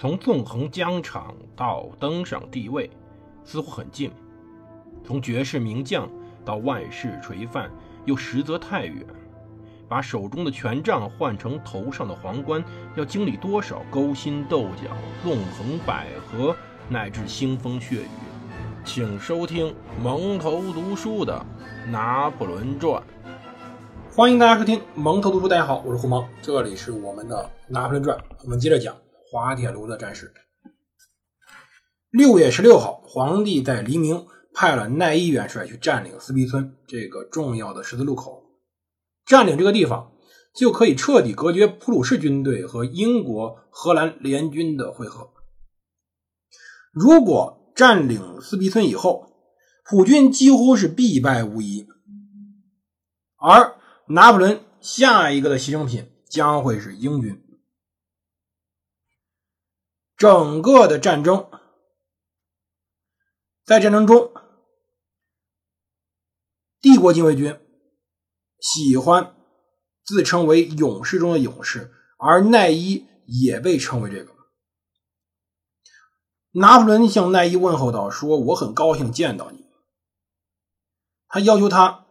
从纵横疆场到登上帝位，似乎很近；从绝世名将到万世垂范，又实则太远。把手中的权杖换成头上的皇冠，要经历多少勾心斗角、纵横捭阖，乃至腥风血雨？请收听蒙头读书的《拿破仑传》。欢迎大家收听蒙头读书，大家好，我是胡蒙，这里是我们的《拿破仑传》，我们接着讲滑铁卢的战事。六月十六号，皇帝在黎明派了奈伊元帅去占领斯皮村这个重要的十字路口。占领这个地方，就可以彻底隔绝普鲁士军队和英国、荷兰联军的会合。如果占领斯皮村以后，普军几乎是必败无疑，而拿破仑下一个的牺牲品将会是英军。整个的战争，在战争中，帝国禁卫军。喜欢自称为勇士中的勇士，而奈伊也被称为这个。拿破仑向奈伊问候道：“说我很高兴见到你。”他要求他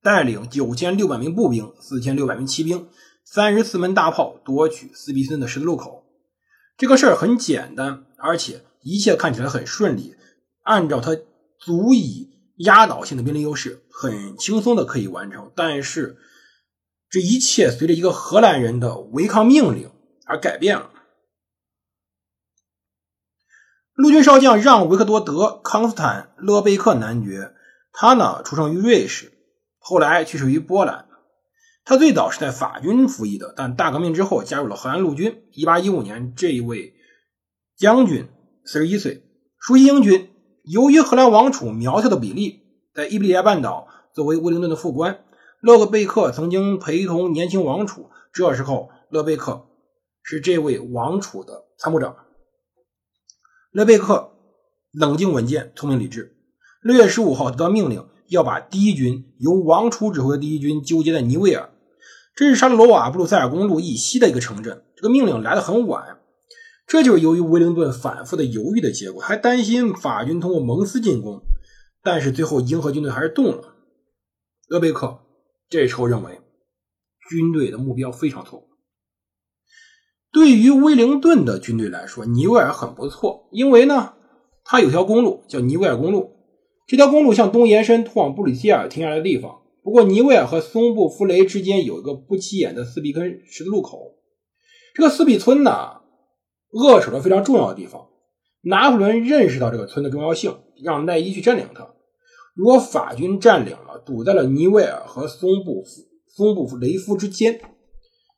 带领九千六百名步兵、四千六百名骑兵、三十四门大炮夺取斯皮森的十字路口。这个事儿很简单，而且一切看起来很顺利。按照他足以。压倒性的兵力优势，很轻松的可以完成。但是，这一切随着一个荷兰人的违抗命令而改变了。陆军少将让·维克多·德·康斯坦·勒贝克男爵，他呢出生于瑞士，后来去世于波兰。他最早是在法军服役的，但大革命之后加入了荷兰陆军。1815年，这一位将军41岁，属于英军。由于荷兰王储苗条的比例，在伊比利亚半岛作为威灵顿的副官，勒贝克曾经陪同年轻王储。这时候，勒贝克是这位王储的参谋长。勒贝克冷静稳健、聪明理智。六月十五号得到命令，要把第一军由王储指挥的第一军纠结在尼维尔，这是沙特罗瓦布鲁塞尔公路以西的一个城镇。这个命令来得很晚。这就是由于威灵顿反复的犹豫的结果，还担心法军通过蒙斯进攻，但是最后英荷军队还是动了。勒贝克这时候认为军队的目标非常错误。对于威灵顿的军队来说，尼维尔很不错，因为呢，它有条公路叫尼维尔公路，这条公路向东延伸，通往布里希尔停下来的地方。不过，尼维尔和松布弗雷之间有一个不起眼的斯比根十字路口，这个斯比村呢。扼守了非常重要的地方。拿破仑认识到这个村的重要性，让奈伊去占领它。如果法军占领了，堵在了尼维尔和松布夫松布雷夫之间，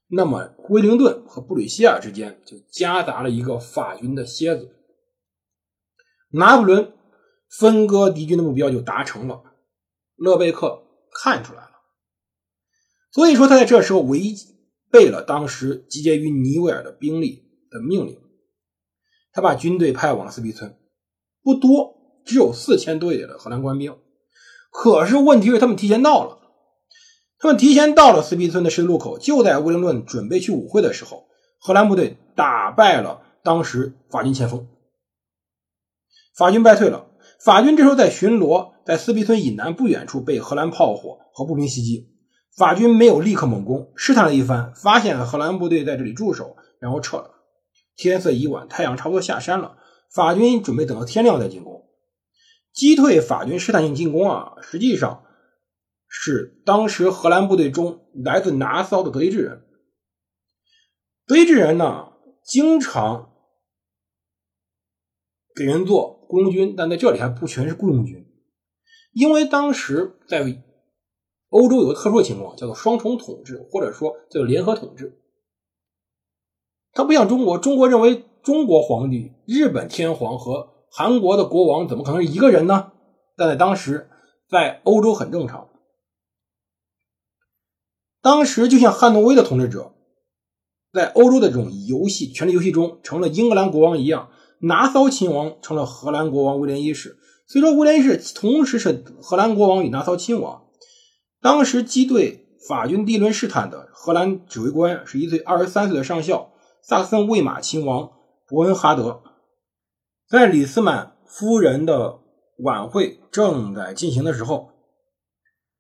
那么威灵顿和布吕歇尔之间就夹杂了一个法军的蝎子。拿破仑分割敌军的目标就达成了。勒贝克看出来了，所以说他在这时候违背了当时集结于尼维尔的兵力。的命令，他把军队派往了斯皮村，不多，只有四千多的荷兰官兵。可是问题是，他们提前到了，他们提前到了斯皮村的十字路口，就在威灵顿准备去舞会的时候，荷兰部队打败了当时法军前锋，法军败退了。法军这时候在巡逻，在斯皮村以南不远处被荷兰炮火和步兵袭击，法军没有立刻猛攻，试探了一番，发现荷兰部队在这里驻守，然后撤了。天色已晚，太阳差不多下山了。法军准备等到天亮再进攻，击退法军试探性进攻啊！实际上是当时荷兰部队中来自拿骚的德意志人。德意志人呢，经常给人做雇佣军，但在这里还不全是雇佣军，因为当时在欧洲有个特殊情况，叫做双重统治，或者说叫做联合统治。他不像中国，中国认为中国皇帝、日本天皇和韩国的国王怎么可能是一个人呢？但在当时，在欧洲很正常。当时就像汉诺威的统治者，在欧洲的这种游戏、权力游戏中成了英格兰国王一样，拿骚亲王成了荷兰国王威廉一世。所以说，威廉一世同时是荷兰国王与拿骚亲王。当时击退法军第一轮试探的荷兰指挥官是一岁二十三岁的上校。萨克森魏玛亲王伯恩哈德。在李斯满夫人的晚会正在进行的时候，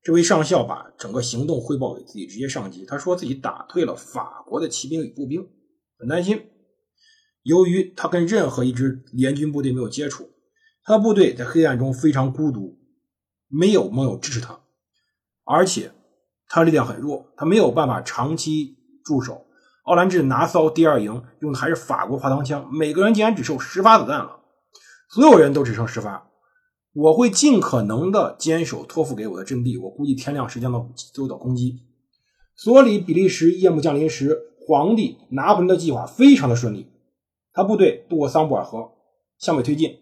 这位上校把整个行动汇报给自己直接上级。他说自己打退了法国的骑兵与步兵，很担心。由于他跟任何一支联军部队没有接触，他的部队在黑暗中非常孤独，没有盟友支持他，而且他力量很弱，他没有办法长期驻守。奥兰治拿骚第二营用的还是法国滑膛枪，每个人竟然只剩十发子弹了，所有人都只剩十发。我会尽可能的坚守托付给我的阵地，我估计天亮时将到就到攻击。索里比利时夜幕降临时，皇帝拿破仑的计划非常的顺利。他部队渡过桑布尔河，向北推进。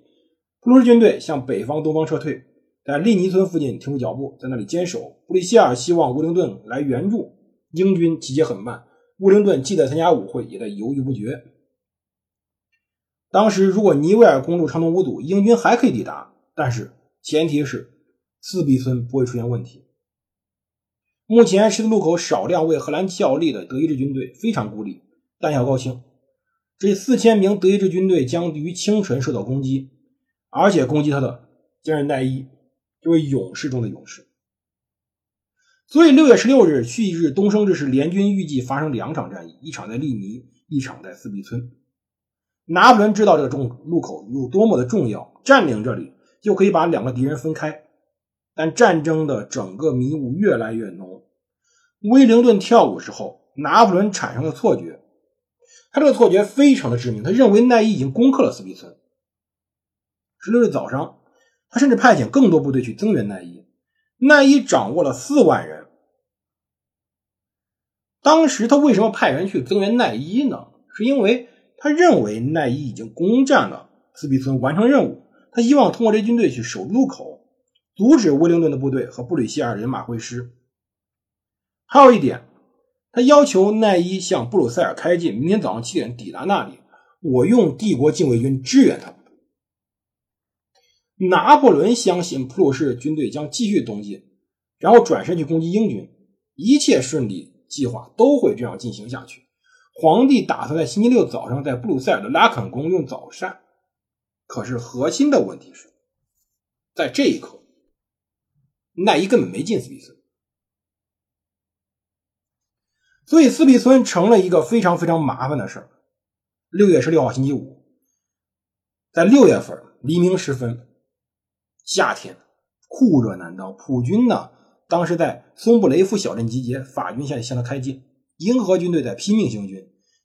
普鲁士军队向北方、东方撤退，在利尼村附近停住脚步，在那里坚守。布里希尔希望乌灵顿来援助，英军集结很慢。乌灵顿既在参加舞会，也在犹豫不决。当时，如果尼维尔公路畅通无阻，英军还可以抵达，但是前提是斯比村不会出现问题。目前，十字路口少量为荷兰效力的德意志军队非常孤立，弹药高清。这四千名德意志军队将于清晨受到攻击，而且攻击他的将是奈伊，这位勇士中的勇士。所以六月十六日旭日东升之时，联军预计发生两场战役，一场在利尼，一场在斯比村。拿破仑知道这个中路口有多么的重要，占领这里就可以把两个敌人分开。但战争的整个迷雾越来越浓。威灵顿跳舞时候，拿破仑产生了错觉。他这个错觉非常的致命，他认为奈伊已经攻克了斯皮村。十六日早上，他甚至派遣更多部队去增援奈伊。奈伊掌握了四万人。当时他为什么派人去增援奈伊呢？是因为他认为奈伊已经攻占了斯皮村，完成任务。他希望通过这军队去守路口，阻止威灵顿的部队和布吕希尔人马会师。还有一点。他要求奈伊向布鲁塞尔开进，明天早上七点抵达那里。我用帝国禁卫军支援他。拿破仑相信普鲁士军队将继续东进，然后转身去攻击英军。一切顺利，计划都会这样进行下去。皇帝打算在星期六早上在布鲁塞尔的拉肯宫用早膳。可是核心的问题是在这一刻，奈伊根本没进斯比斯。所以斯比村成了一个非常非常麻烦的事儿。六月十六号星期五，在六月份黎明时分，夏天酷热难当，普军呢当时在松布雷夫小镇集结，法军现在向他开进，英荷军队在拼命行军，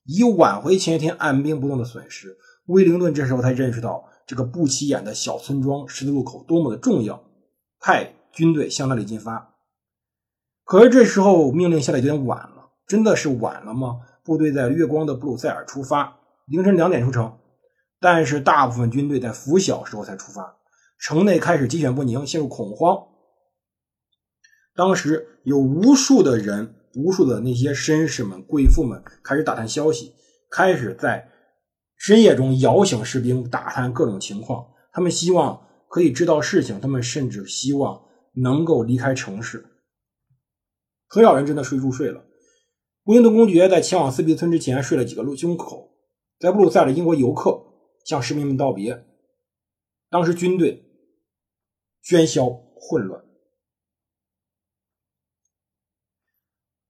以挽回前一天按兵不动的损失。威灵顿这时候才认识到这个不起眼的小村庄十字路口多么的重要，派军队向那里进发。可是这时候命令下来有点晚了。真的是晚了吗？部队在月光的布鲁塞尔出发，凌晨两点出城，但是大部分军队在拂晓时候才出发，城内开始鸡犬不宁，陷入恐慌。当时有无数的人，无数的那些绅士们、贵妇们开始打探消息，开始在深夜中摇醒士兵，打探各种情况。他们希望可以知道事情，他们甚至希望能够离开城市。很少人真的睡入睡了。威灵顿公爵在前往斯皮村之前睡了几个路胸口，在布鲁塞尔的英国游客向市民们道别。当时军队喧嚣混乱。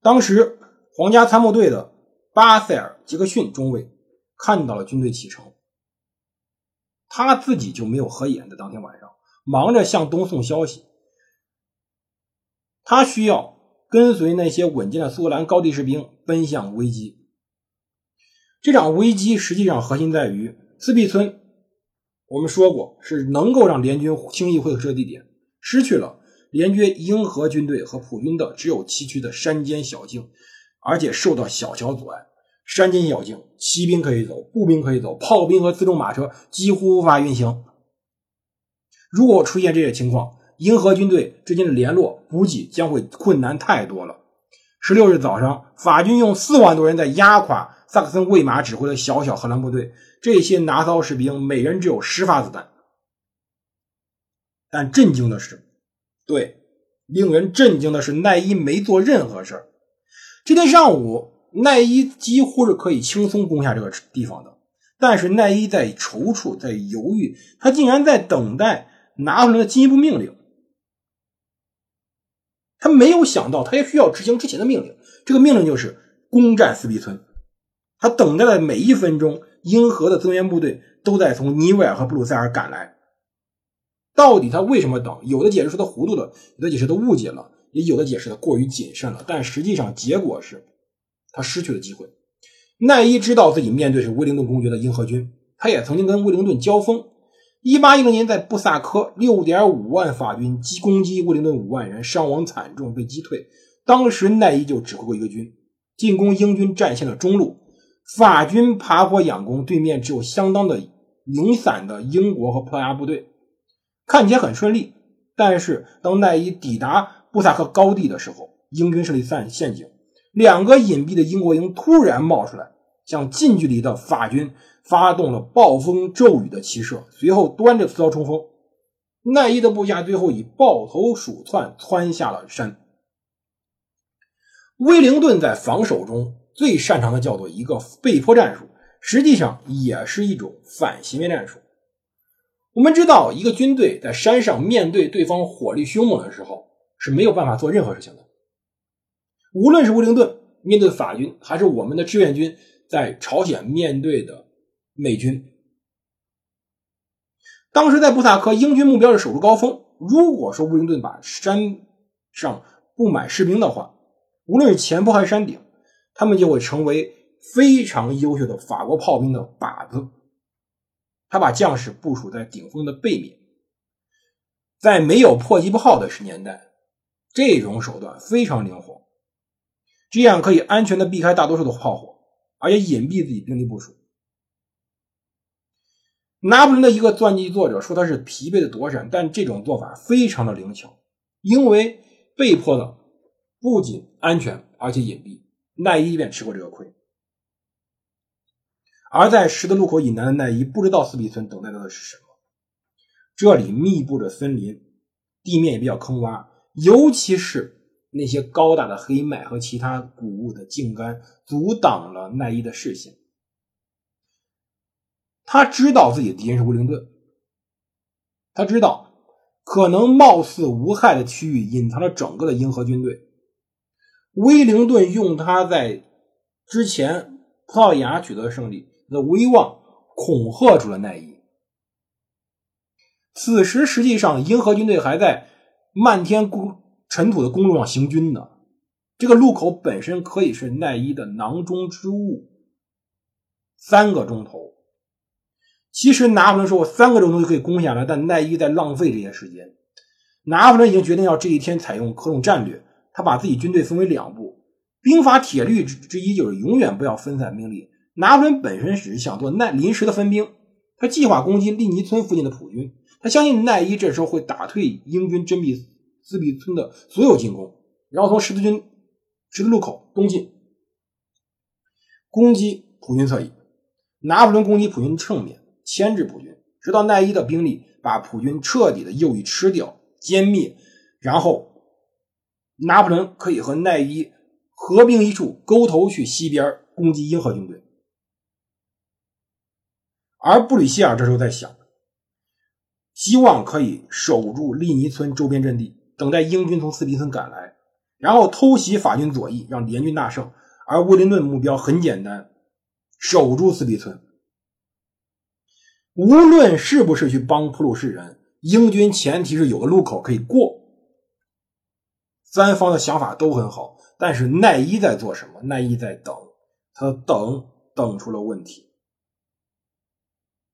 当时皇家参谋队的巴塞尔·杰克逊中尉看到了军队启程，他自己就没有合眼的。当天晚上忙着向东送消息，他需要。跟随那些稳健的苏格兰高地士兵奔向危机。这场危机实际上核心在于斯皮村。我们说过，是能够让联军轻易会师的地点，失去了联军英荷军队和普军的只有崎岖的山间小径，而且受到小桥阻碍。山间小径，骑兵可以走，步兵可以走，炮兵和自重马车几乎无法运行。如果出现这些情况，英荷军队之间的联络补给将会困难太多了。十六日早上，法军用四万多人在压垮萨克森魏玛指挥的小小荷兰部队。这些拿刀士兵每人只有十发子弹。但震惊的是，对，令人震惊的是，奈伊没做任何事儿。这天上午，奈伊几乎是可以轻松攻下这个地方的，但是奈伊在踌躇，在犹豫，他竟然在等待拿破仑的进一步命令。他没有想到，他也需要执行之前的命令。这个命令就是攻占斯皮村。他等待的每一分钟，英荷的增援部队都在从尼维尔和布鲁塞尔赶来。到底他为什么等？有的解释说他糊涂了，有的解释他误解了，也有的解释他过于谨慎了。但实际上，结果是他失去了机会。奈伊知道自己面对是威灵顿公爵的英荷军，他也曾经跟威灵顿交锋。一八一零年，在布萨科，六点五万法军击攻击威灵顿五万人，伤亡惨重，被击退。当时奈伊就指挥过一个军进攻英军战线的中路，法军爬坡仰攻，对面只有相当的零散的英国和葡萄牙部队。看起来很顺利，但是当奈伊抵达布萨克高地的时候，英军设立陷陷阱，两个隐蔽的英国营突然冒出来，向近距离的法军发动了暴风骤雨的骑射，随后端着刺刀冲锋，奈伊的部下最后以抱头鼠窜窜下了山。威灵顿在防守中最擅长的叫做一个被迫战术，实际上也是一种反袭面战术。我们知道，一个军队在山上面对对方火力凶猛的时候是没有办法做任何事情的。无论是威灵顿面对法军，还是我们的志愿军在朝鲜面对的美军，当时在布萨科，英军目标是守住高峰。如果说布林顿把山上布满士兵的话，无论是前坡还是山顶，他们就会成为非常优秀的法国炮兵的靶子。他把将士部署在顶峰的背面，在没有迫击炮的年代，这种手段非常灵活，这样可以安全的避开大多数的炮火，而且隐蔽自己兵力部署。拿破仑的一个传记作者说他是疲惫的躲闪，但这种做法非常的灵巧，因为被迫的不仅安全，而且隐蔽。奈伊便吃过这个亏。而在十字路口以南的奈伊不知道斯比村等待他的是什么。这里密布着森林，地面也比较坑洼，尤其是那些高大的黑麦和其他谷物的茎干阻挡了奈伊的视线。他知道自己的敌人是威灵顿，他知道可能貌似无害的区域隐藏着整个的英荷军队。威灵顿用他在之前葡萄牙取得的胜利。的威望恐吓住了奈伊。此时，实际上英荷军队还在漫天尘土的公路上行军呢。这个路口本身可以是奈伊的囊中之物。三个钟头，其实拿破仑说：“我三个钟头就可以攻下来。”但奈伊在浪费这些时间。拿破仑已经决定要这一天采用何种战略。他把自己军队分为两部。兵法铁律之之一就是永远不要分散兵力。拿破仑本身只是想做奈临时的分兵，他计划攻击利尼村附近的普军，他相信奈伊这时候会打退英军真壁自闭村的所有进攻，然后从十字军十字路口东进，攻击普军侧翼。拿破仑攻击普军正面，牵制普军，直到奈伊的兵力把普军彻底的右翼吃掉、歼灭，然后拿破仑可以和奈伊合并一处，勾头去西边攻击英荷军队。而布吕歇尔这时候在想，希望可以守住利尼村周边阵地，等待英军从斯皮村赶来，然后偷袭法军左翼，让联军大胜。而威灵顿目标很简单，守住斯皮村。无论是不是去帮普鲁士人，英军前提是有个路口可以过。三方的想法都很好，但是奈伊在做什么？奈伊在等，他等等出了问题。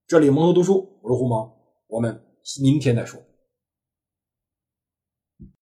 这里蒙头读书，我是胡蒙，我们明天再说。